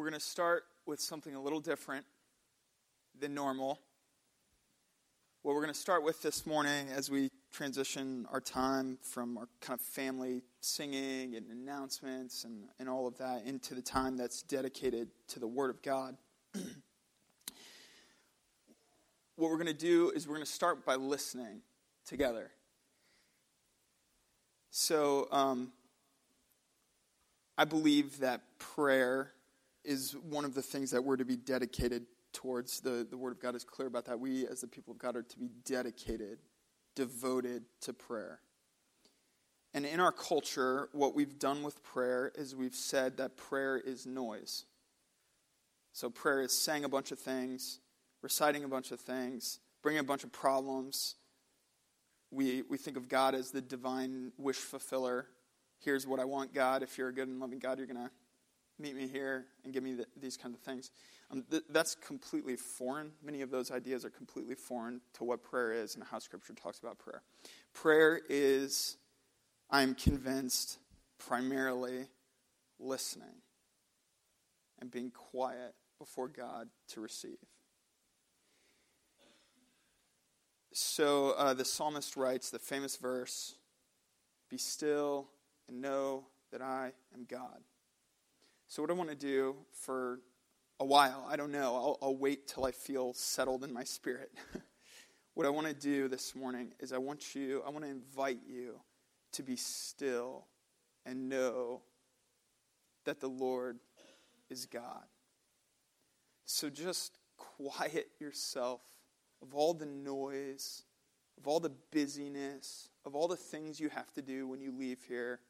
we're going to start with something a little different than normal. What we're going to start with this morning as we transition our time from our kind of family singing and announcements and, and all of that into the time that's dedicated to the Word of God. what we're going to do is we're going to start by listening together. So, um, I believe that prayer is one of the things that we're to be dedicated towards. The, the Word of God is clear about that. We, as the people of God, are to be dedicated, devoted to prayer. And in our culture, what we've done with prayer is we've said that prayer is noise. So prayer is saying a bunch of things, reciting a bunch of things, bringing a bunch of problems. We, we think of God as the divine wish fulfiller here's what I want, God. If you're a good and loving God, you're going to meet me here and give me the, these kind of things. Um, th- that's completely foreign. Many of those ideas are completely foreign to what prayer is and how Scripture talks about prayer. Prayer is, I'm convinced, primarily listening and being quiet before God to receive. So uh, the psalmist writes the famous verse Be still and know that I am God. So, what I want to do for a while, I don't know, I'll, I'll wait till I feel settled in my spirit. what I want to do this morning is I want you, I want to invite you to be still and know that the Lord is God. So, just quiet yourself of all the noise, of all the busyness, of all the things you have to do when you leave here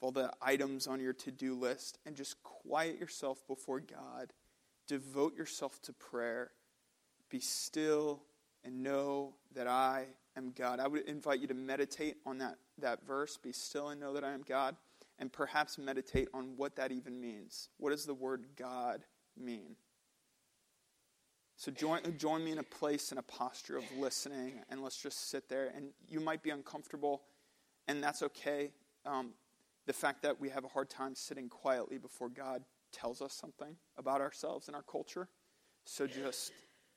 all the items on your to do list and just quiet yourself before God. Devote yourself to prayer. Be still and know that I am God. I would invite you to meditate on that, that verse. Be still and know that I am God. And perhaps meditate on what that even means. What does the word God mean? So join, join me in a place, and a posture of listening, and let's just sit there. And you might be uncomfortable, and that's okay. Um, the fact that we have a hard time sitting quietly before God tells us something about ourselves and our culture. So just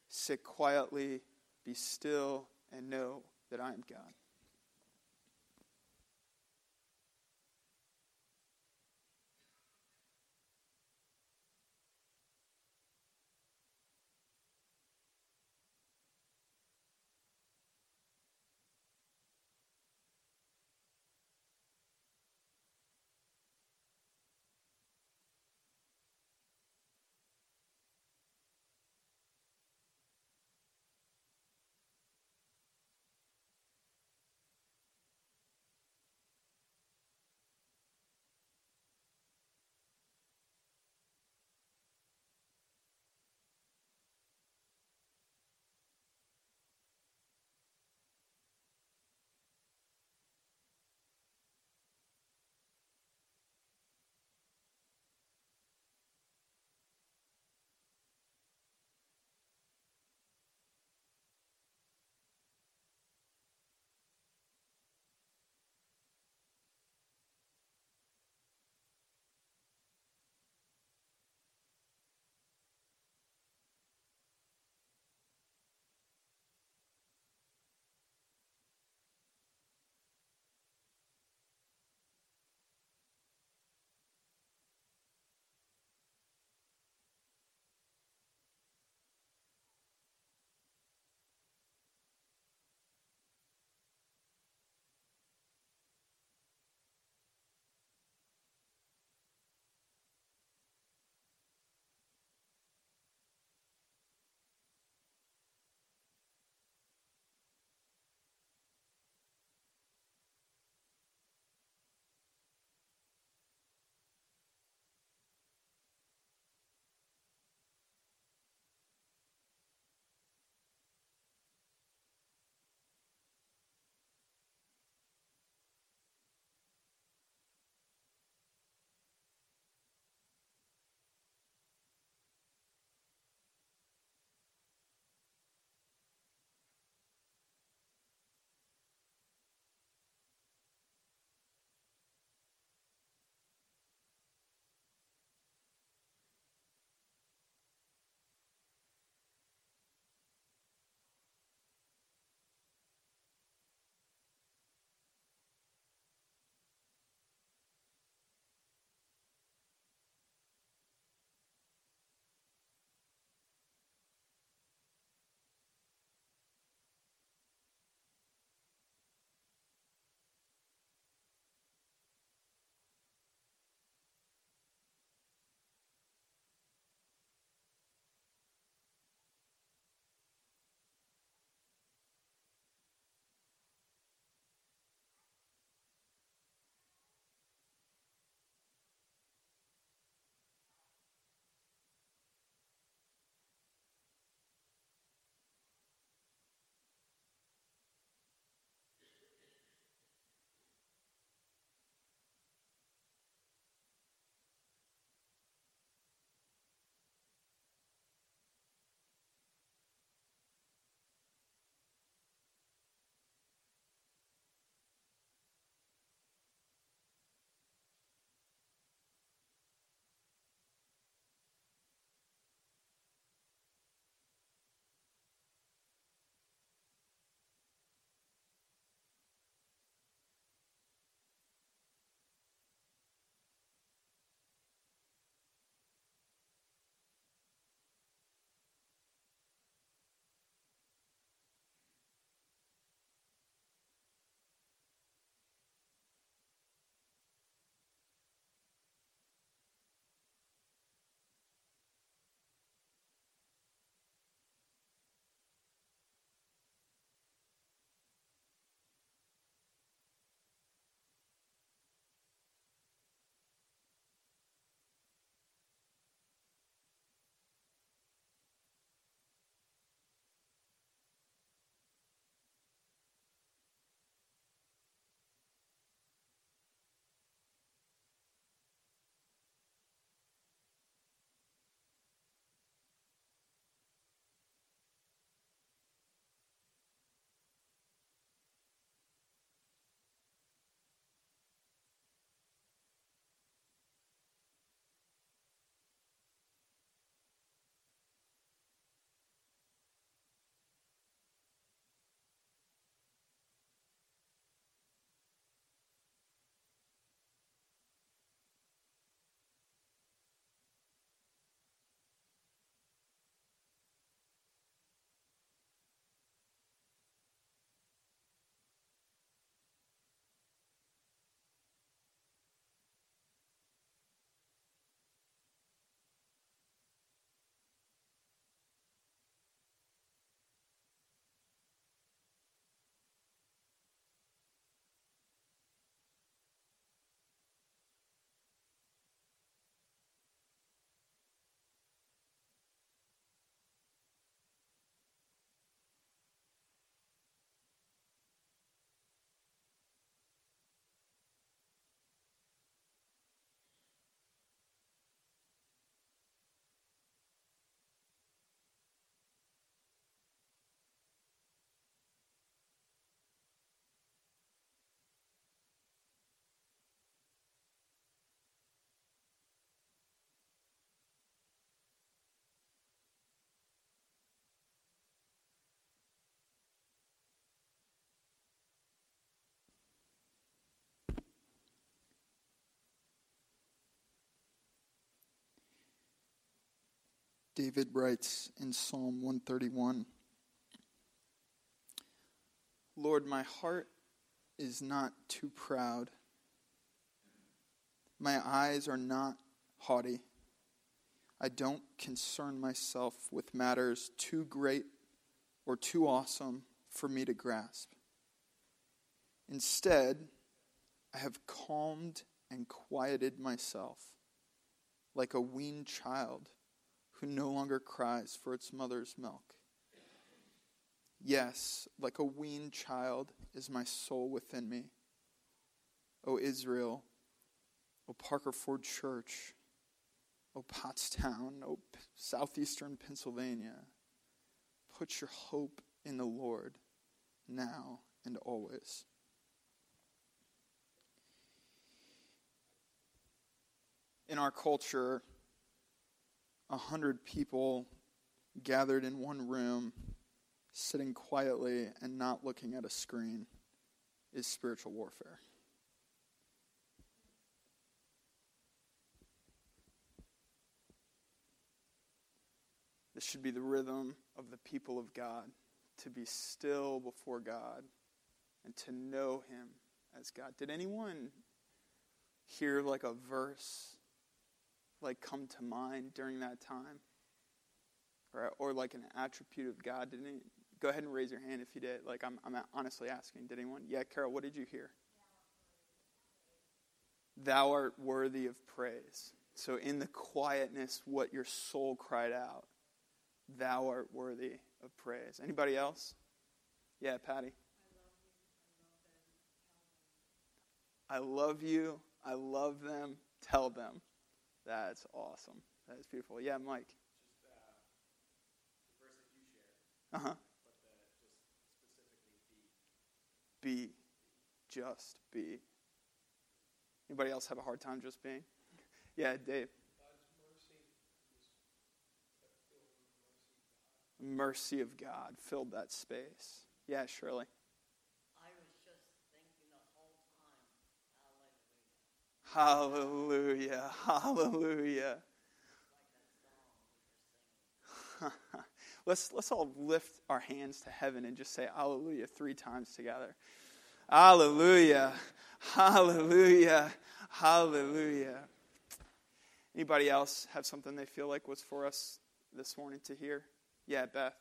sit quietly, be still, and know that I am God. David writes in Psalm 131 Lord, my heart is not too proud. My eyes are not haughty. I don't concern myself with matters too great or too awesome for me to grasp. Instead, I have calmed and quieted myself like a weaned child who no longer cries for its mother's milk. Yes, like a weaned child is my soul within me. O Israel, O Parker Ford Church, O Pottstown, O Southeastern Pennsylvania, put your hope in the Lord now and always. In our culture, a hundred people gathered in one room, sitting quietly and not looking at a screen, is spiritual warfare. This should be the rhythm of the people of God to be still before God and to know Him as God. Did anyone hear like a verse like come to mind during that time? Or, or like an attribute of God? Did any, go ahead and raise your hand if you did. Like I'm, I'm honestly asking. Did anyone? Yeah, Carol, what did you hear? Thou art worthy of praise. So in the quietness, what your soul cried out, Thou art worthy of praise. Anybody else? Yeah, Patty. I love you. I love them. Tell them. That's awesome. That is beautiful. Yeah, Mike. Just uh, the verse that you shared. Uh huh. Be. Just be. Anybody else have a hard time just being? Yeah, Dave. mercy of God filled that space. Yeah, Shirley. I was just thinking the whole time, hallelujah. Hallelujah. Let's, let's all lift our hands to heaven and just say hallelujah three times together. Hallelujah. Hallelujah. Hallelujah. Anybody else have something they feel like was for us this morning to hear? Yeah, Beth.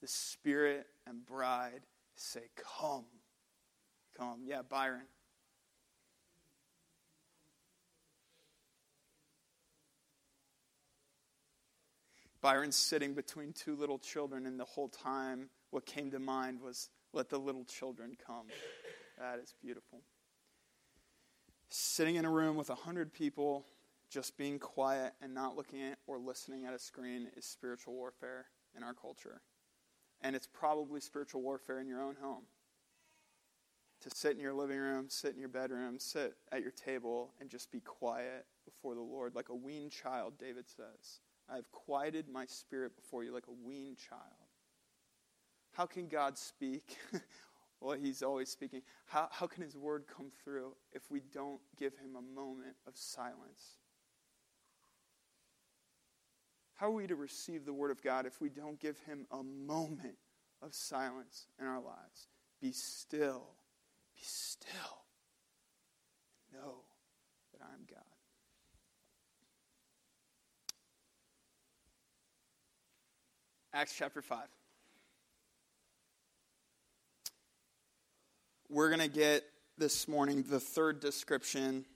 The Spirit and bride say, Come. Come. Yeah, Byron. Byron's sitting between two little children, and the whole time, what came to mind was, Let the little children come. That is beautiful. Sitting in a room with a hundred people, just being quiet and not looking at or listening at a screen is spiritual warfare in our culture. And it's probably spiritual warfare in your own home. To sit in your living room, sit in your bedroom, sit at your table, and just be quiet before the Lord, like a weaned child, David says. I have quieted my spirit before you like a weaned child. How can God speak? well, He's always speaking. How, how can His word come through if we don't give Him a moment of silence? How are we to receive the Word of God if we don't give Him a moment of silence in our lives? Be still. Be still. Know that I am God. Acts chapter 5. We're going to get this morning the third description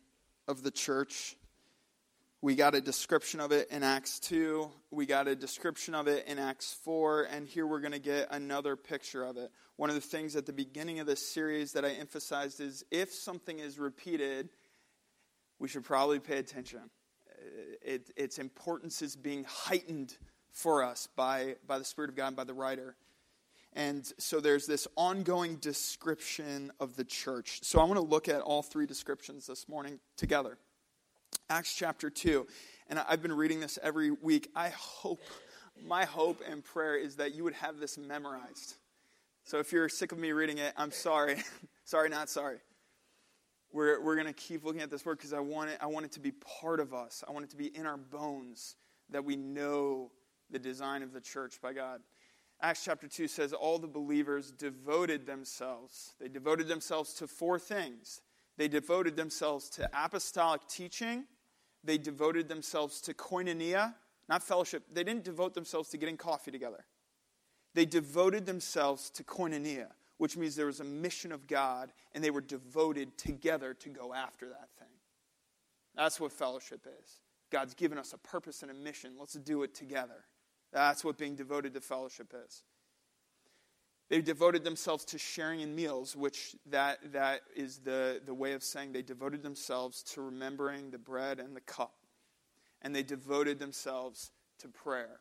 of the church we got a description of it in Acts 2. We got a description of it in Acts 4. And here we're going to get another picture of it. One of the things at the beginning of this series that I emphasized is if something is repeated, we should probably pay attention. It, its importance is being heightened for us by, by the Spirit of God and by the writer. And so there's this ongoing description of the church. So I want to look at all three descriptions this morning together. Acts chapter 2. And I've been reading this every week. I hope, my hope and prayer is that you would have this memorized. So if you're sick of me reading it, I'm sorry. sorry, not sorry. we're, we're going to keep looking at this word because I want it, I want it to be part of us. I want it to be in our bones that we know the design of the church by God. Acts chapter 2 says all the believers devoted themselves. They devoted themselves to four things. They devoted themselves to apostolic teaching. They devoted themselves to koinonia, not fellowship. They didn't devote themselves to getting coffee together. They devoted themselves to koinonia, which means there was a mission of God and they were devoted together to go after that thing. That's what fellowship is. God's given us a purpose and a mission. Let's do it together. That's what being devoted to fellowship is. They devoted themselves to sharing in meals, which that, that is the, the way of saying they devoted themselves to remembering the bread and the cup. And they devoted themselves to prayer.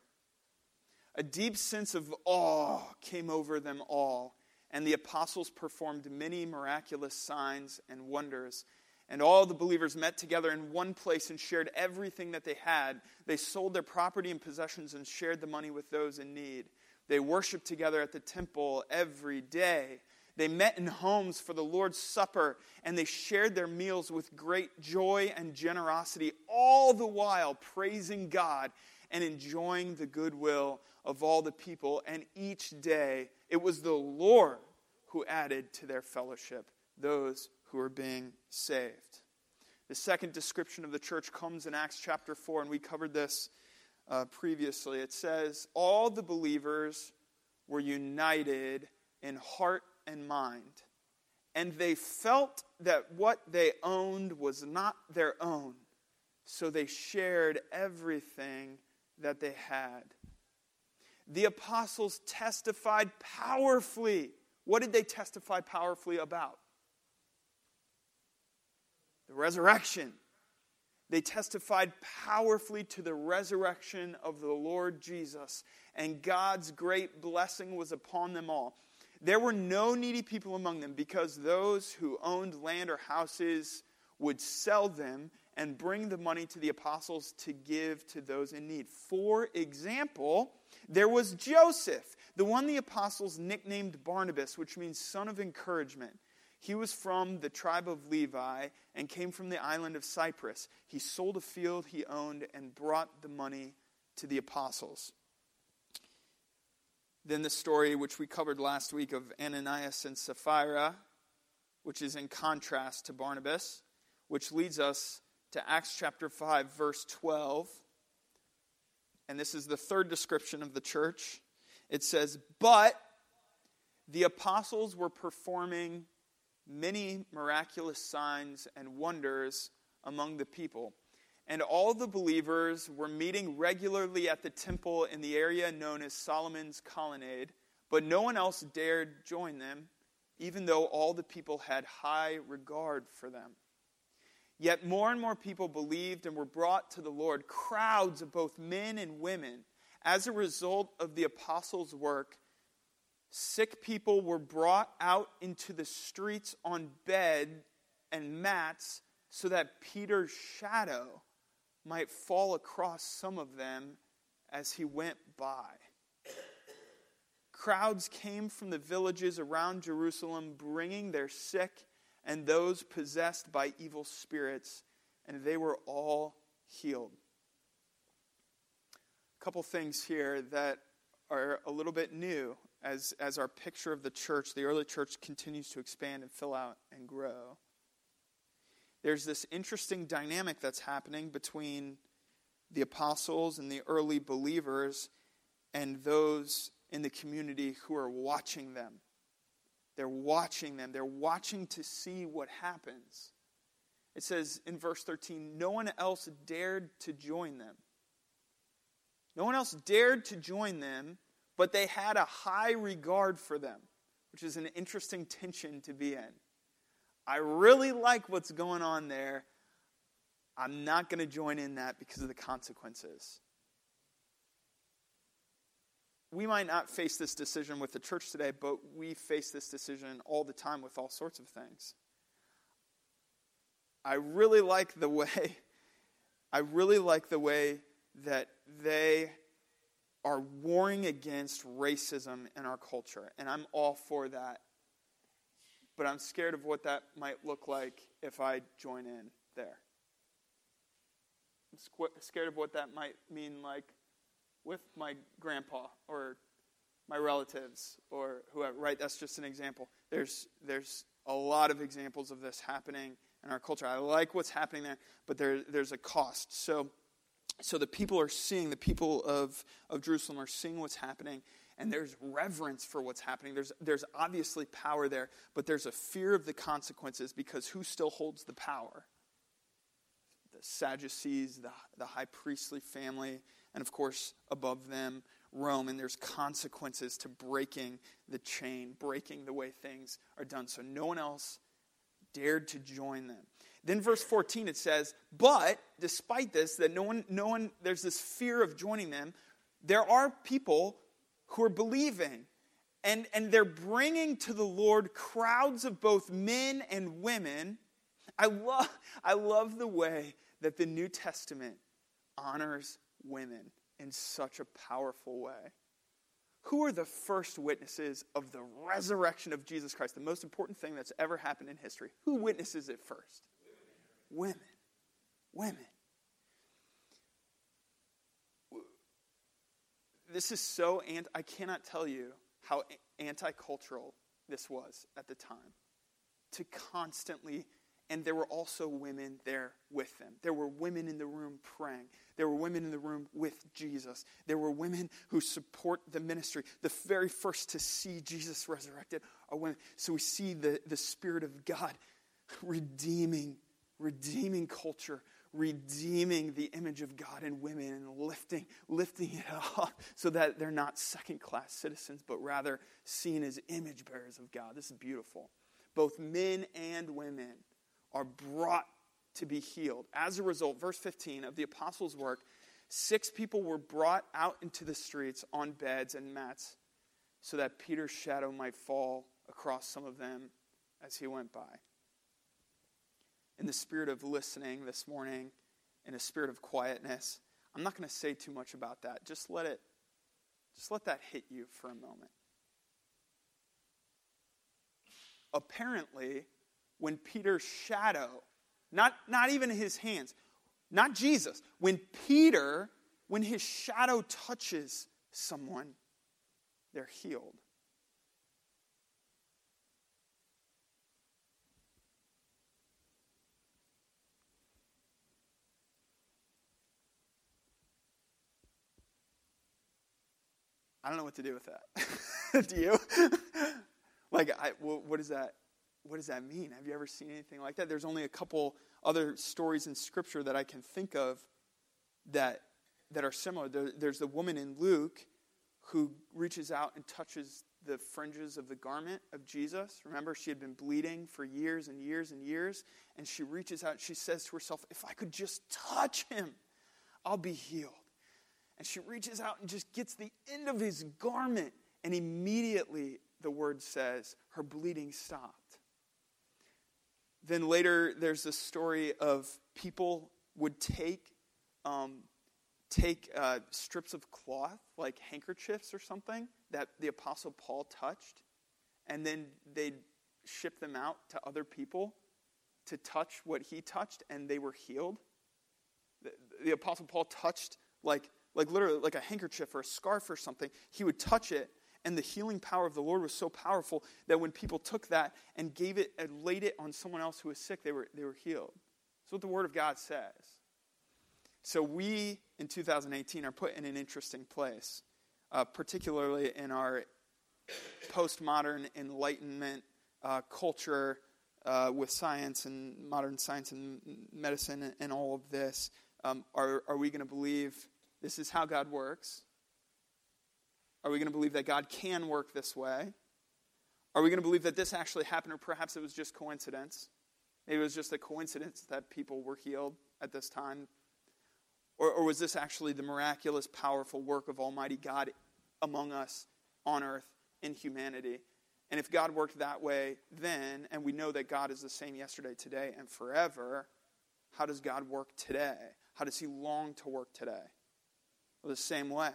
A deep sense of awe came over them all, and the apostles performed many miraculous signs and wonders and all the believers met together in one place and shared everything that they had. They sold their property and possessions and shared the money with those in need. They worshiped together at the temple every day. They met in homes for the Lord's Supper, and they shared their meals with great joy and generosity, all the while praising God and enjoying the goodwill of all the people. And each day, it was the Lord who added to their fellowship those who are being saved. The second description of the church comes in Acts chapter 4, and we covered this uh, previously. It says, All the believers were united in heart and mind, and they felt that what they owned was not their own, so they shared everything that they had. The apostles testified powerfully. What did they testify powerfully about? The resurrection. They testified powerfully to the resurrection of the Lord Jesus, and God's great blessing was upon them all. There were no needy people among them because those who owned land or houses would sell them and bring the money to the apostles to give to those in need. For example, there was Joseph, the one the apostles nicknamed Barnabas, which means son of encouragement. He was from the tribe of Levi and came from the island of Cyprus. He sold a field he owned and brought the money to the apostles. Then the story which we covered last week of Ananias and Sapphira, which is in contrast to Barnabas, which leads us to Acts chapter 5, verse 12. And this is the third description of the church. It says, But the apostles were performing many miraculous signs and wonders among the people. And all the believers were meeting regularly at the temple in the area known as Solomon's Colonnade, but no one else dared join them, even though all the people had high regard for them. Yet more and more people believed and were brought to the Lord, crowds of both men and women, as a result of the apostles' work Sick people were brought out into the streets on bed and mats so that Peter's shadow might fall across some of them as he went by. Crowds came from the villages around Jerusalem bringing their sick and those possessed by evil spirits, and they were all healed. A couple things here that are a little bit new as, as our picture of the church, the early church, continues to expand and fill out and grow, there's this interesting dynamic that's happening between the apostles and the early believers and those in the community who are watching them. They're watching them, they're watching to see what happens. It says in verse 13, no one else dared to join them. No one else dared to join them but they had a high regard for them, which is an interesting tension to be in. I really like what's going on there. I'm not going to join in that because of the consequences. We might not face this decision with the church today, but we face this decision all the time with all sorts of things. I really like the way I really like the way that they are warring against racism in our culture, and I'm all for that. but I'm scared of what that might look like if I join in there. I'm squ- scared of what that might mean like with my grandpa or my relatives or whoever, right? That's just an example. There's, there's a lot of examples of this happening in our culture. I like what's happening there, but there, there's a cost. So, so the people are seeing, the people of, of Jerusalem are seeing what's happening, and there's reverence for what's happening. There's, there's obviously power there, but there's a fear of the consequences because who still holds the power? The Sadducees, the, the high priestly family, and of course, above them, Rome. And there's consequences to breaking the chain, breaking the way things are done. So no one else dared to join them. Then verse 14 it says, "But despite this that no one no one there's this fear of joining them, there are people who are believing and and they're bringing to the Lord crowds of both men and women. I love I love the way that the New Testament honors women in such a powerful way. Who are the first witnesses of the resurrection of Jesus Christ, the most important thing that's ever happened in history? Who witnesses it first? Women. Women. This is so, and I cannot tell you how anti cultural this was at the time. To constantly, and there were also women there with them. There were women in the room praying. There were women in the room with Jesus. There were women who support the ministry. The very first to see Jesus resurrected are women. So we see the, the Spirit of God redeeming, redeeming culture, redeeming the image of God in women and lifting, lifting it up so that they're not second class citizens, but rather seen as image bearers of God. This is beautiful. Both men and women are brought to be healed. As a result, verse 15 of the apostles' work, six people were brought out into the streets on beds and mats so that Peter's shadow might fall across some of them as he went by. In the spirit of listening this morning, in a spirit of quietness, I'm not going to say too much about that. Just let it just let that hit you for a moment. Apparently, when Peter's shadow not, not even his hands, not Jesus. When Peter, when his shadow touches someone, they're healed. I don't know what to do with that. do you? like, I, what that? What does that mean? Have you ever seen anything like that? There's only a couple other stories in Scripture that I can think of that, that are similar. There, there's the woman in Luke who reaches out and touches the fringes of the garment of Jesus. Remember, she had been bleeding for years and years and years, and she reaches out she says to herself, If I could just touch him, I'll be healed. And she reaches out and just gets the end of his garment, and immediately, the word says, her bleeding stopped. Then later, there's a story of people would take um, take uh, strips of cloth, like handkerchiefs or something, that the Apostle Paul touched, and then they'd ship them out to other people to touch what he touched, and they were healed. The, the Apostle Paul touched, like, like literally, like a handkerchief or a scarf or something. He would touch it, and the healing power of the Lord was so powerful that when people took that and gave it and laid it on someone else who was sick, they were, they were healed. That's what the Word of God says. So we, in 2018, are put in an interesting place, uh, particularly in our postmodern Enlightenment uh, culture uh, with science and modern science and medicine and, and all of this. Um, are, are we going to believe this is how God works? Are we going to believe that God can work this way? Are we going to believe that this actually happened, or perhaps it was just coincidence? Maybe it was just a coincidence that people were healed at this time. Or, or was this actually the miraculous, powerful work of Almighty God among us on earth in humanity? And if God worked that way then, and we know that God is the same yesterday, today, and forever, how does God work today? How does He long to work today? Well, the same way.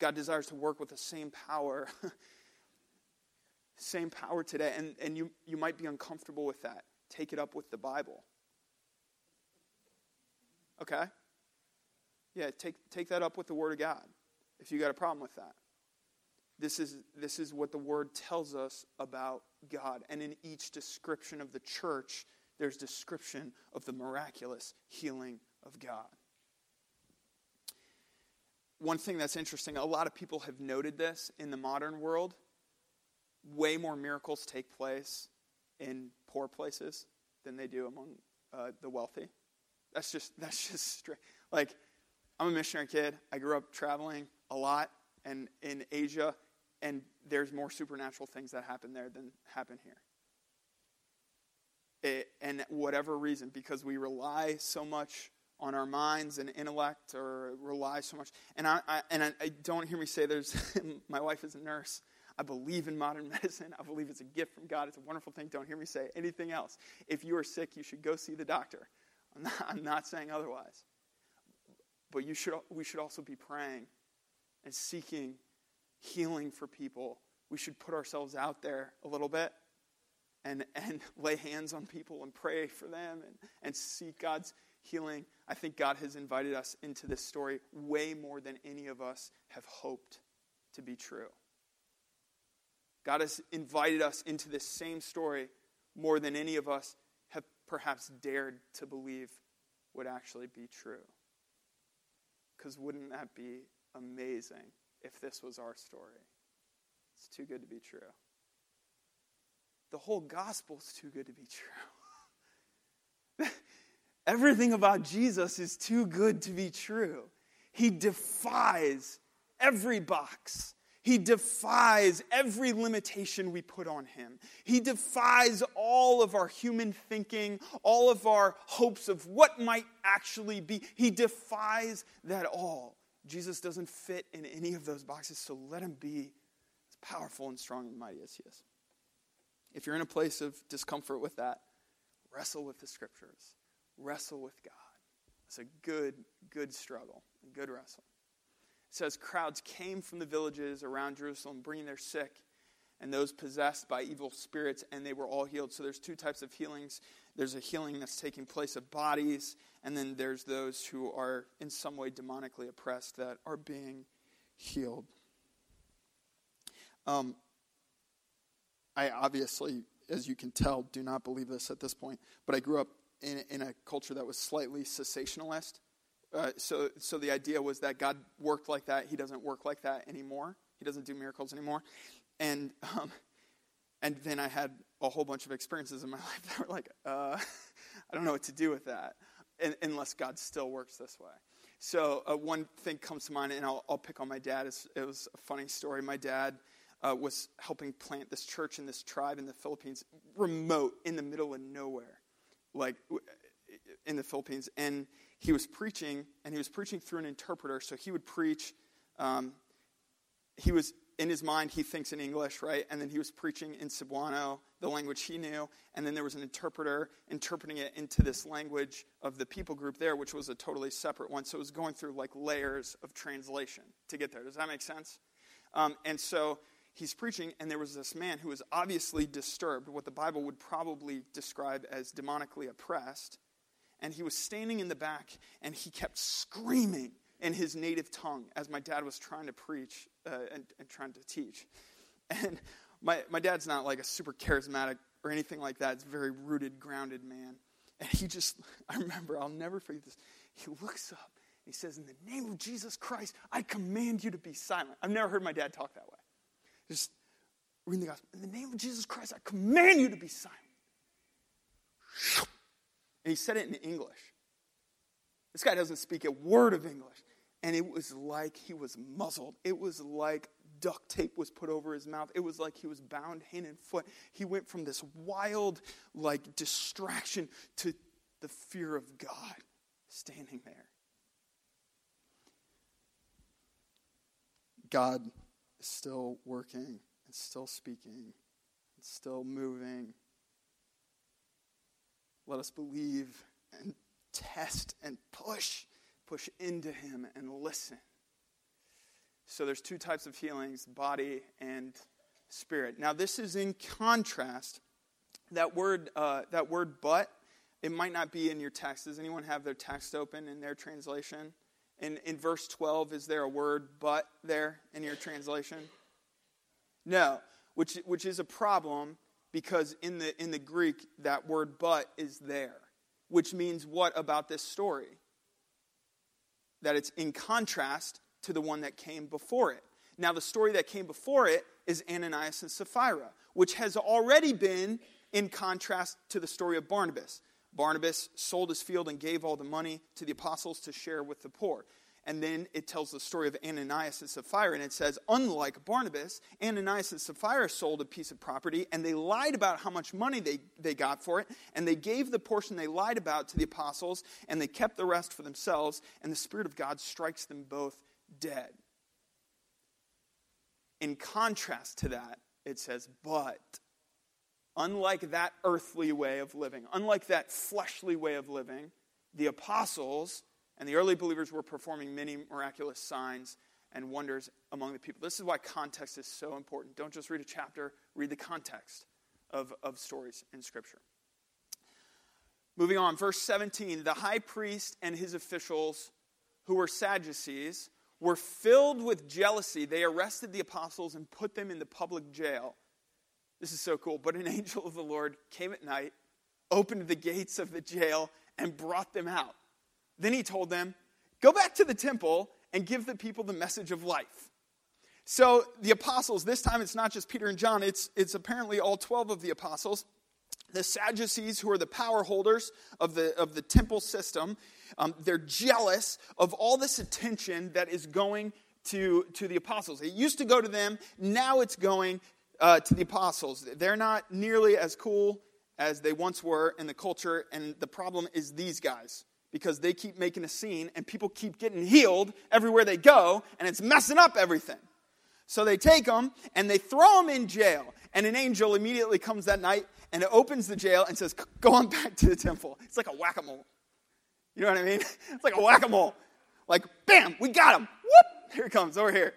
God desires to work with the same power, same power today. And, and you, you might be uncomfortable with that. Take it up with the Bible. Okay? Yeah, take, take that up with the Word of God if you got a problem with that. This is, this is what the Word tells us about God. And in each description of the church, there's description of the miraculous healing of God. One thing that's interesting, a lot of people have noted this in the modern world. Way more miracles take place in poor places than they do among uh, the wealthy. That's just that's just straight. Like, I'm a missionary kid. I grew up traveling a lot and in Asia, and there's more supernatural things that happen there than happen here. It, and whatever reason, because we rely so much on our minds and intellect, or rely so much. And I, I and I, I don't hear me say there's. my wife is a nurse. I believe in modern medicine. I believe it's a gift from God. It's a wonderful thing. Don't hear me say anything else. If you are sick, you should go see the doctor. I'm not, I'm not saying otherwise. But you should, we should also be praying and seeking healing for people. We should put ourselves out there a little bit and, and lay hands on people and pray for them and, and seek God's healing. I think God has invited us into this story way more than any of us have hoped to be true. God has invited us into this same story more than any of us have perhaps dared to believe would actually be true. Because wouldn't that be amazing if this was our story? It's too good to be true. The whole gospel's too good to be true. Everything about Jesus is too good to be true. He defies every box. He defies every limitation we put on him. He defies all of our human thinking, all of our hopes of what might actually be. He defies that all. Jesus doesn't fit in any of those boxes, so let him be as powerful and strong and mighty as he is. If you're in a place of discomfort with that, wrestle with the scriptures, wrestle with God. It's a good, good struggle, a good wrestle. It says crowds came from the villages around Jerusalem, bringing their sick and those possessed by evil spirits, and they were all healed. So there's two types of healings. There's a healing that's taking place of bodies, and then there's those who are in some way demonically oppressed that are being healed. Um, I obviously, as you can tell, do not believe this at this point, but I grew up in, in a culture that was slightly cessationalist. Uh, so, so the idea was that God worked like that. He doesn't work like that anymore. He doesn't do miracles anymore. And, um, and then I had a whole bunch of experiences in my life that were like, uh, I don't know what to do with that unless God still works this way. So uh, one thing comes to mind, and I'll, I'll pick on my dad. It's, it was a funny story. My dad uh, was helping plant this church in this tribe in the Philippines, remote, in the middle of nowhere, like in the Philippines. And he was preaching, and he was preaching through an interpreter. So he would preach. Um, he was in his mind, he thinks in English, right? And then he was preaching in Cebuano, the language he knew. And then there was an interpreter interpreting it into this language of the people group there, which was a totally separate one. So it was going through like layers of translation to get there. Does that make sense? Um, and so he's preaching, and there was this man who was obviously disturbed, what the Bible would probably describe as demonically oppressed. And he was standing in the back, and he kept screaming in his native tongue as my dad was trying to preach uh, and, and, trying to teach. And my, my dad's not like a super charismatic or anything like that. It's a very rooted, grounded man. And he just, I remember, I'll never forget this. He looks up and he says, In the name of Jesus Christ, I command you to be silent. I've never heard my dad talk that way. Just reading the gospel. In the name of Jesus Christ, I command you to be silent. And he said it in English. This guy doesn't speak a word of English. And it was like he was muzzled. It was like duct tape was put over his mouth. It was like he was bound hand and foot. He went from this wild, like, distraction to the fear of God standing there. God is still working and still speaking and still moving. Let us believe and test and push, push into Him and listen. So there's two types of healings body and Spirit. Now, this is in contrast. That word, uh, that word but, it might not be in your text. Does anyone have their text open in their translation? In, in verse 12, is there a word but there in your translation? No, which, which is a problem because in the, in the Greek, that word but is there, which means what about this story? That it's in contrast to the one that came before it. Now, the story that came before it is Ananias and Sapphira, which has already been in contrast to the story of Barnabas. Barnabas sold his field and gave all the money to the apostles to share with the poor. And then it tells the story of Ananias and Sapphira, and it says, unlike Barnabas, Ananias and Sapphira sold a piece of property, and they lied about how much money they, they got for it, and they gave the portion they lied about to the apostles, and they kept the rest for themselves, and the Spirit of God strikes them both dead. In contrast to that, it says, but unlike that earthly way of living, unlike that fleshly way of living, the apostles and the early believers were performing many miraculous signs and wonders among the people. This is why context is so important. Don't just read a chapter, read the context of, of stories in Scripture. Moving on, verse 17 the high priest and his officials, who were Sadducees, were filled with jealousy. They arrested the apostles and put them in the public jail. This is so cool. But an angel of the Lord came at night, opened the gates of the jail, and brought them out. Then he told them, Go back to the temple and give the people the message of life. So the apostles, this time it's not just Peter and John, it's, it's apparently all 12 of the apostles. The Sadducees, who are the power holders of the, of the temple system, um, they're jealous of all this attention that is going to, to the apostles. It used to go to them, now it's going uh, to the apostles. They're not nearly as cool as they once were in the culture, and the problem is these guys because they keep making a scene and people keep getting healed everywhere they go, and it's messing up everything. So they take them and they throw them in jail. And an angel immediately comes that night and it opens the jail and says, Go on back to the temple. It's like a whack a mole. You know what I mean? It's like a whack a mole. Like, bam, we got him. Whoop, here it comes, over here.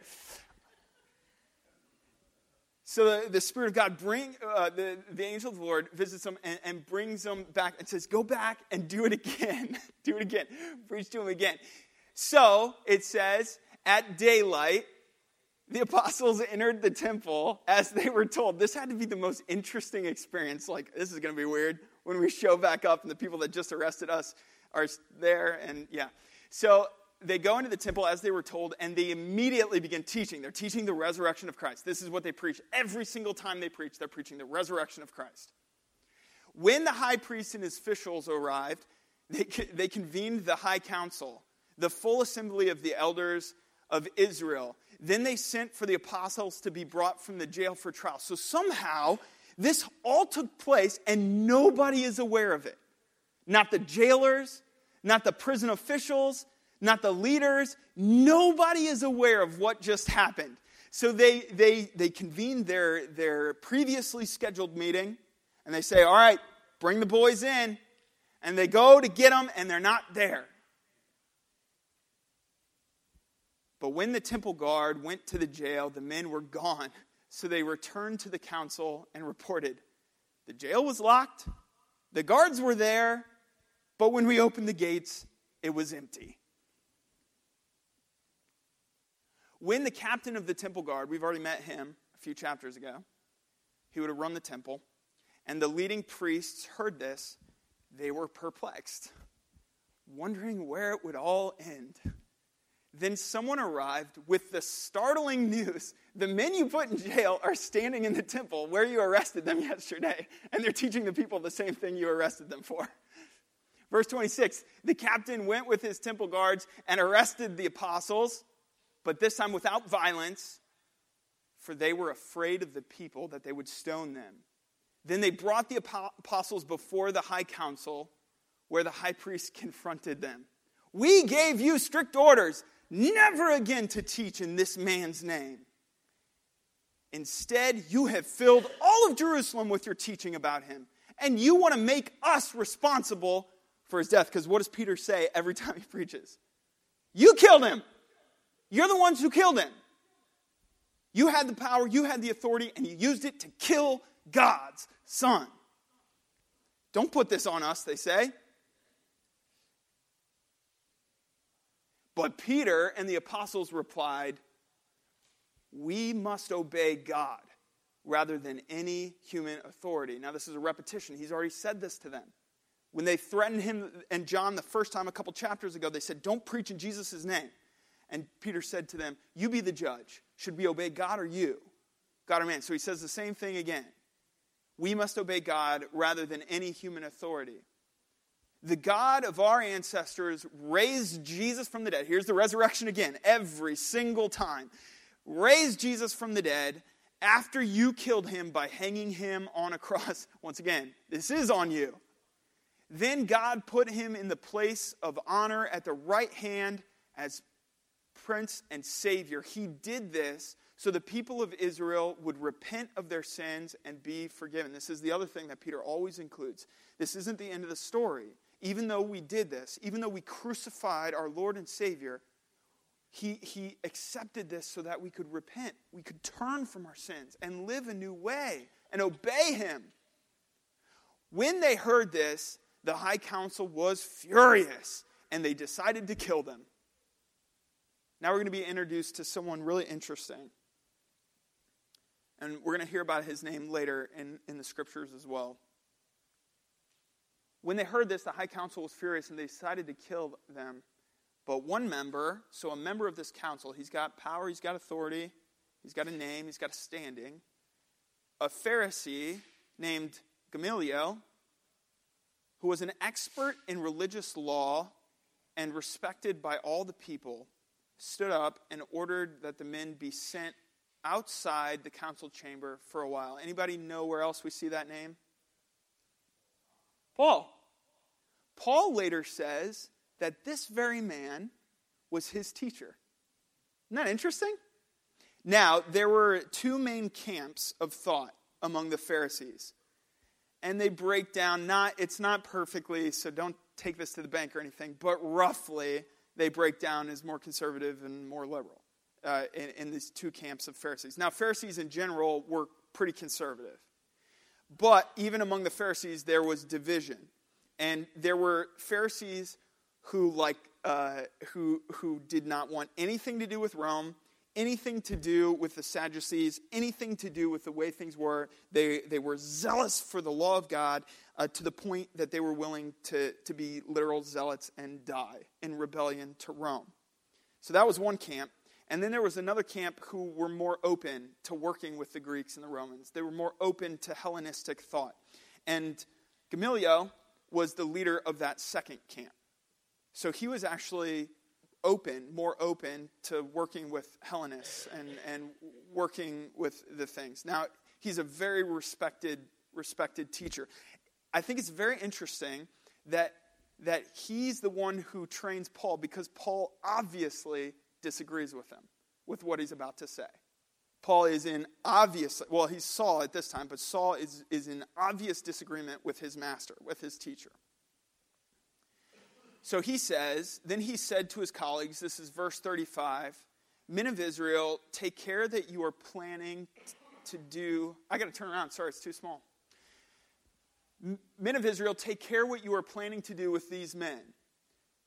So the, the Spirit of God bring uh, the, the angel of the Lord visits them and, and brings them back and says, "Go back and do it again. do it again. Preach to them again." So it says, at daylight, the apostles entered the temple as they were told. This had to be the most interesting experience. Like, this is going to be weird when we show back up and the people that just arrested us are there. And yeah. So they go into the temple as they were told, and they immediately begin teaching. They're teaching the resurrection of Christ. This is what they preach. Every single time they preach, they're preaching the resurrection of Christ. When the high priest and his officials arrived, they, they convened the high council, the full assembly of the elders of Israel. Then they sent for the apostles to be brought from the jail for trial. So somehow, this all took place, and nobody is aware of it. Not the jailers, not the prison officials, not the leaders. Nobody is aware of what just happened. So they, they, they convene their, their previously scheduled meeting and they say, All right, bring the boys in. And they go to get them and they're not there. But when the temple guard went to the jail, the men were gone. So they returned to the council and reported the jail was locked, the guards were there, but when we opened the gates, it was empty. When the captain of the temple guard, we've already met him a few chapters ago, he would have run the temple, and the leading priests heard this, they were perplexed, wondering where it would all end. Then someone arrived with the startling news the men you put in jail are standing in the temple where you arrested them yesterday, and they're teaching the people the same thing you arrested them for. Verse 26 The captain went with his temple guards and arrested the apostles but this time without violence, for they were afraid of the people that they would stone them. Then they brought the apostles before the high council, where the high priest confronted them. We gave you strict orders never again to teach in this man's name. Instead, you have filled all of Jerusalem with your teaching about him. And you want to make us responsible for his death. Because what does Peter say every time he preaches? You killed him. You're the ones who killed him. You had the power, you had the authority, and you used it to kill God's son. Don't put this on us, they say. But Peter and the apostles replied, We must obey God rather than any human authority. Now, this is a repetition. He's already said this to them. When they threatened him and John the first time a couple chapters ago, they said, Don't preach in Jesus' name. And Peter said to them, You be the judge. Should we obey God or you? God or man? So he says the same thing again. We must obey God rather than any human authority. The God of our ancestors raised Jesus from the dead. Here's the resurrection again, every single time. Raised Jesus from the dead after you killed him by hanging him on a cross. Once again, this is on you. Then God put him in the place of honor at the right hand as Prince and Savior. He did this so the people of Israel would repent of their sins and be forgiven. This is the other thing that Peter always includes. This isn't the end of the story. Even though we did this, even though we crucified our Lord and Savior, he, he accepted this so that we could repent. We could turn from our sins and live a new way and obey Him. When they heard this, the high council was furious and they decided to kill them. Now we're going to be introduced to someone really interesting. And we're going to hear about his name later in, in the scriptures as well. When they heard this, the high council was furious and they decided to kill them. But one member, so a member of this council, he's got power, he's got authority, he's got a name, he's got a standing. A Pharisee named Gamaliel, who was an expert in religious law and respected by all the people, stood up and ordered that the men be sent outside the council chamber for a while. Anybody know where else we see that name? Paul. Paul later says that this very man was his teacher. Isn't that interesting? Now, there were two main camps of thought among the Pharisees. And they break down, not, it's not perfectly, so don't take this to the bank or anything, but roughly they break down as more conservative and more liberal uh, in, in these two camps of Pharisees. Now, Pharisees in general were pretty conservative. But even among the Pharisees, there was division. And there were Pharisees who, like, uh, who, who did not want anything to do with Rome, anything to do with the Sadducees, anything to do with the way things were. They, they were zealous for the law of God uh, to the point that they were willing to, to be literal zealots and die in rebellion to Rome. So that was one camp. And then there was another camp who were more open to working with the Greeks and the Romans. They were more open to Hellenistic thought. And Gamaliel was the leader of that second camp. So he was actually open, more open to working with Hellenists and, and working with the things. Now, he's a very respected, respected teacher. I think it's very interesting that, that he's the one who trains Paul because Paul obviously disagrees with him, with what he's about to say. Paul is in obvious, well, he's Saul at this time, but Saul is, is in obvious disagreement with his master, with his teacher. So he says, Then he said to his colleagues, this is verse 35 Men of Israel, take care that you are planning to do. I got to turn around. Sorry, it's too small. Men of Israel, take care what you are planning to do with these men.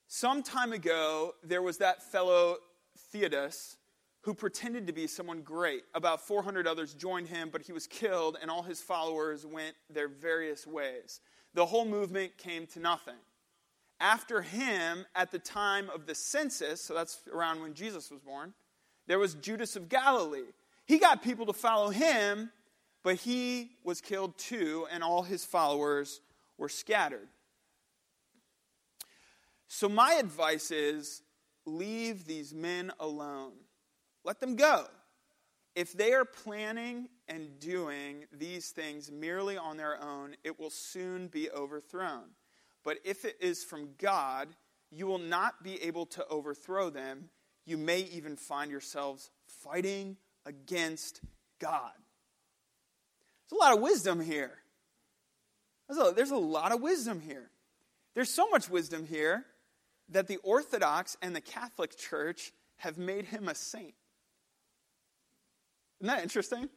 Some time ago, there was that fellow Theudas who pretended to be someone great. About 400 others joined him, but he was killed, and all his followers went their various ways. The whole movement came to nothing. After him, at the time of the census, so that's around when Jesus was born, there was Judas of Galilee. He got people to follow him, but he was killed too, and all his followers were scattered. So, my advice is leave these men alone. Let them go. If they are planning and doing these things merely on their own, it will soon be overthrown. But if it is from God, you will not be able to overthrow them. You may even find yourselves fighting against God. There's a lot of wisdom here. There's a, there's a lot of wisdom here. There's so much wisdom here that the Orthodox and the Catholic Church have made him a saint. Isn't that interesting?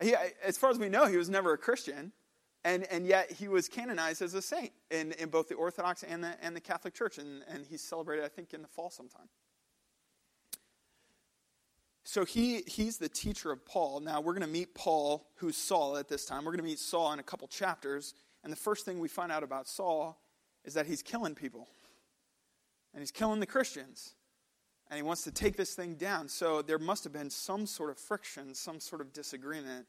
He, as far as we know, he was never a Christian, and, and yet he was canonized as a saint in, in both the Orthodox and the, and the Catholic Church, and, and he's celebrated, I think, in the fall sometime. So he, he's the teacher of Paul. Now we're going to meet Paul, who's Saul at this time. We're going to meet Saul in a couple chapters, and the first thing we find out about Saul is that he's killing people, and he's killing the Christians and he wants to take this thing down. So there must have been some sort of friction, some sort of disagreement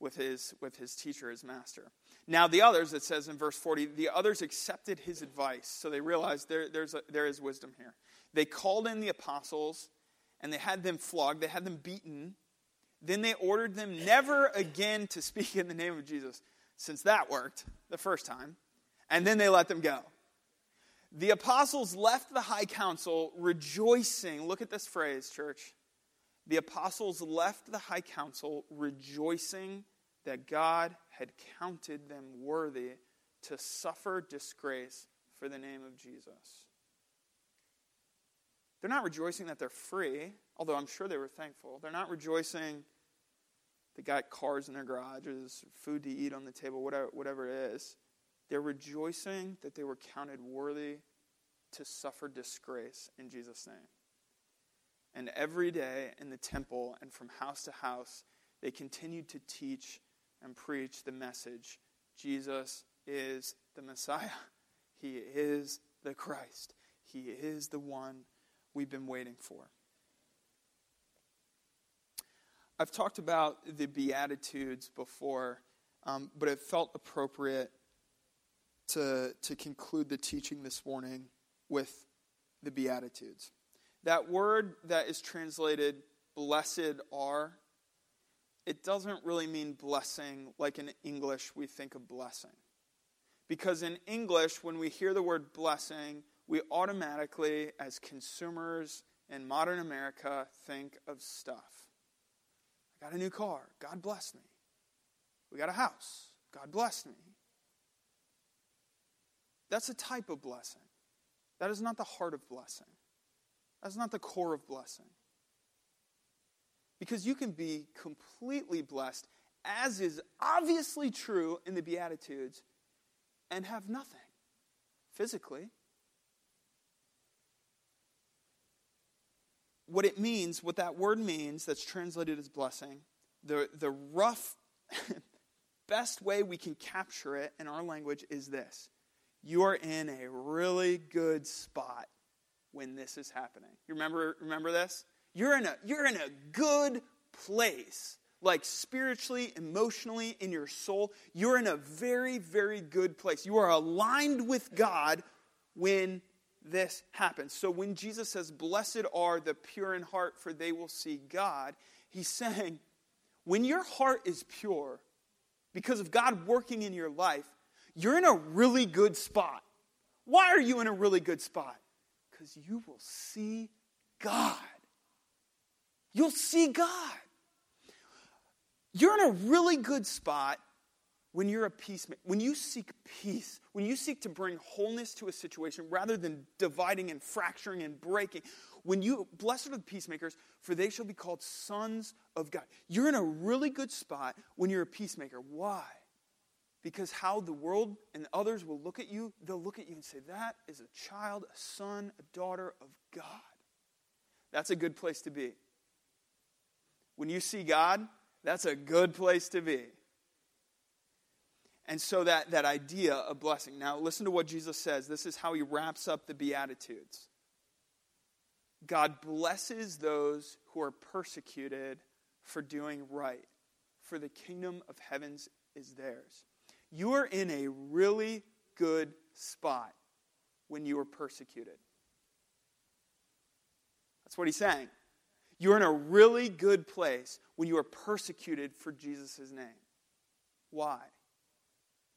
with his, with his teacher, his master. Now, the others, it says in verse 40, the others accepted his advice. So they realized there, there's a, there is wisdom here. They called in the apostles and they had them flogged, they had them beaten. Then they ordered them never again to speak in the name of Jesus, since that worked the first time. And then they let them go. The apostles left the high council rejoicing. Look at this phrase, church. The apostles left the high council rejoicing that God had counted them worthy to suffer disgrace for the name of Jesus. They're not rejoicing that they're free, although I'm sure they were thankful. They're not rejoicing they got cars in their garages, food to eat on the table, whatever, whatever it is. They're rejoicing that they were counted worthy to suffer disgrace in Jesus' name. And every day in the temple and from house to house, they continued to teach and preach the message Jesus is the Messiah. He is the Christ. He is the one we've been waiting for. I've talked about the Beatitudes before, um, but it felt appropriate to, to conclude the teaching this morning with the Beatitudes. That word that is translated blessed are, it doesn't really mean blessing like in English we think of blessing. Because in English, when we hear the word blessing, we automatically, as consumers in modern America, think of stuff. I got a new car. God bless me. We got a house. God bless me. That's a type of blessing. That is not the heart of blessing. That's not the core of blessing. Because you can be completely blessed, as is obviously true in the Beatitudes, and have nothing physically. What it means, what that word means that's translated as blessing, the, the rough, best way we can capture it in our language is this you're in a really good spot when this is happening. You remember, remember this? You're in, a, you're in a good place, like spiritually, emotionally, in your soul. You're in a very, very good place. You are aligned with God when this happens. So when Jesus says, Blessed are the pure in heart, for they will see God, he's saying, when your heart is pure, because of God working in your life, you're in a really good spot. Why are you in a really good spot? Because you will see God. You'll see God. You're in a really good spot when you're a peacemaker, when you seek peace, when you seek to bring wholeness to a situation rather than dividing and fracturing and breaking. When you, blessed are the peacemakers, for they shall be called sons of God. You're in a really good spot when you're a peacemaker. Why? Because how the world and others will look at you, they'll look at you and say, That is a child, a son, a daughter of God. That's a good place to be. When you see God, that's a good place to be. And so that, that idea of blessing. Now, listen to what Jesus says. This is how he wraps up the Beatitudes. God blesses those who are persecuted for doing right, for the kingdom of heavens is theirs. You are in a really good spot when you are persecuted. That's what he's saying. You're in a really good place when you are persecuted for Jesus' name. Why?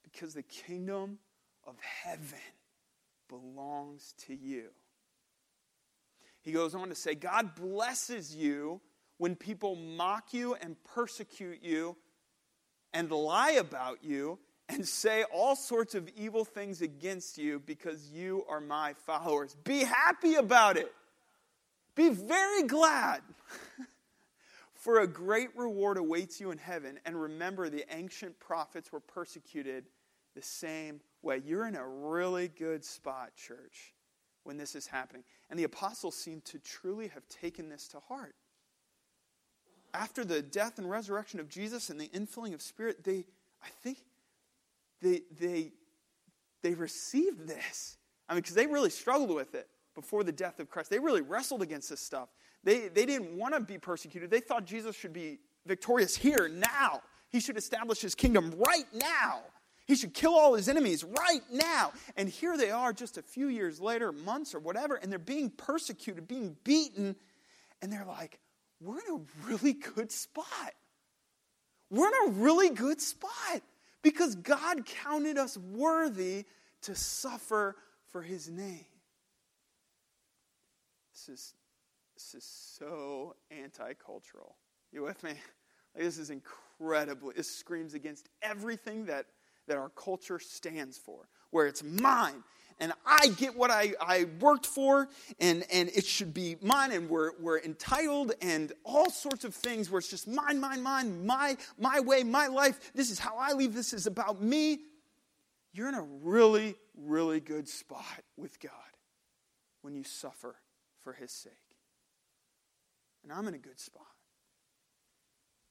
Because the kingdom of heaven belongs to you. He goes on to say, God blesses you when people mock you and persecute you and lie about you and say all sorts of evil things against you because you are my followers. Be happy about it. Be very glad. For a great reward awaits you in heaven. And remember, the ancient prophets were persecuted the same way. You're in a really good spot, church, when this is happening. And the apostles seem to truly have taken this to heart. After the death and resurrection of Jesus and the infilling of Spirit, they, I think, they, they, they received this. I mean, because they really struggled with it before the death of Christ. They really wrestled against this stuff. They, they didn't want to be persecuted. They thought Jesus should be victorious here, now. He should establish his kingdom right now. He should kill all his enemies right now. And here they are just a few years later, months or whatever, and they're being persecuted, being beaten. And they're like, we're in a really good spot. We're in a really good spot because God counted us worthy to suffer for his name. This is, this is so anti cultural. You with me? Like, this is incredibly, it screams against everything that, that our culture stands for, where it's mine and I get what I, I worked for, and, and it should be mine, and we're, we're entitled, and all sorts of things where it's just mine, mine, mine, my, my way, my life. This is how I live. This is about me. You're in a really, really good spot with God when you suffer for His sake. And I'm in a good spot.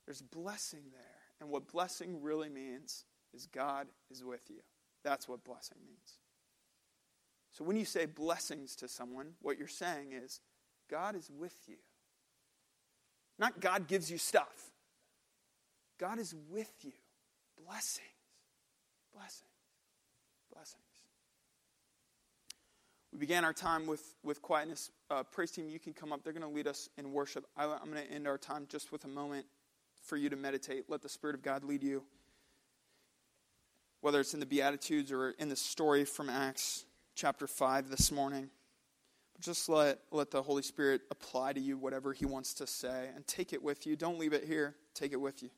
There's blessing there. And what blessing really means is God is with you. That's what blessing means. So when you say blessings to someone, what you're saying is God is with you. Not God gives you stuff. God is with you. Blessings. Blessings. Blessings. We began our time with, with quietness. Uh, praise team, you can come up. They're going to lead us in worship. I, I'm going to end our time just with a moment for you to meditate. Let the Spirit of God lead you, whether it's in the Beatitudes or in the story from Acts chapter 5 this morning. Just let, let the Holy Spirit apply to you whatever He wants to say and take it with you. Don't leave it here, take it with you.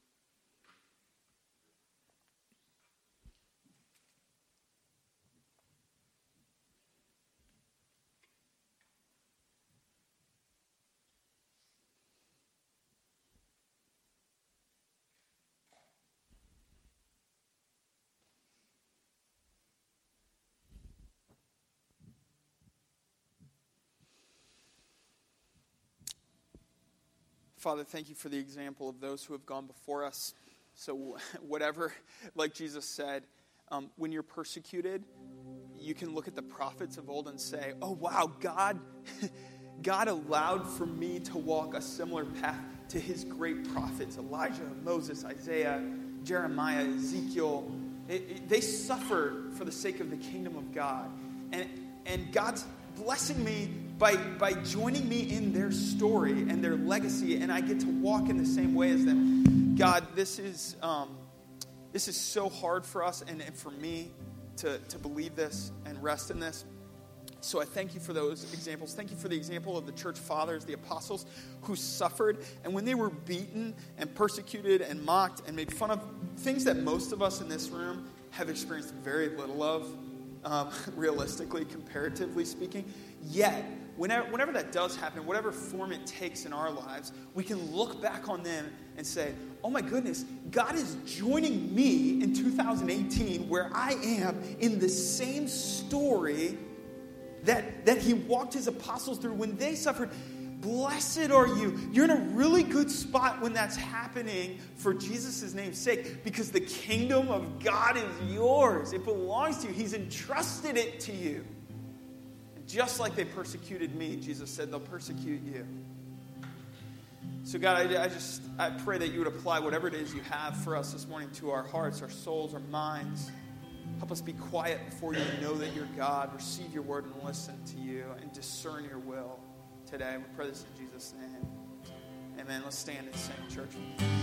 Father, thank you for the example of those who have gone before us. So, whatever, like Jesus said, um, when you're persecuted, you can look at the prophets of old and say, oh, wow, God, God allowed for me to walk a similar path to his great prophets Elijah, Moses, Isaiah, Jeremiah, Ezekiel. It, it, they suffered for the sake of the kingdom of God. And, and God's blessing me by, by joining me in their story and their legacy, and I get to walk in the same way as them. God, this is, um, this is so hard for us and, and for me to, to believe this and rest in this. So I thank you for those examples. Thank you for the example of the church fathers, the apostles, who suffered. And when they were beaten and persecuted and mocked and made fun of, things that most of us in this room have experienced very little of, um, realistically, comparatively speaking, yet whenever, whenever that does happen, whatever form it takes in our lives, we can look back on them and say, oh my goodness, God is joining me in 2018 where I am in the same story that, that He walked His apostles through when they suffered. Blessed are you. You're in a really good spot when that's happening for Jesus' name's sake because the kingdom of God is yours. It belongs to you. He's entrusted it to you. Just like they persecuted me, Jesus said, they'll persecute you. So, God, I, I, just I pray that you would apply whatever it is you have for us this morning to our hearts, our souls, our minds. Help us be quiet before you know that you're God. Receive your word and listen to you and discern your will today. We pray this in Jesus' name. Amen. Let's stand and sing, church.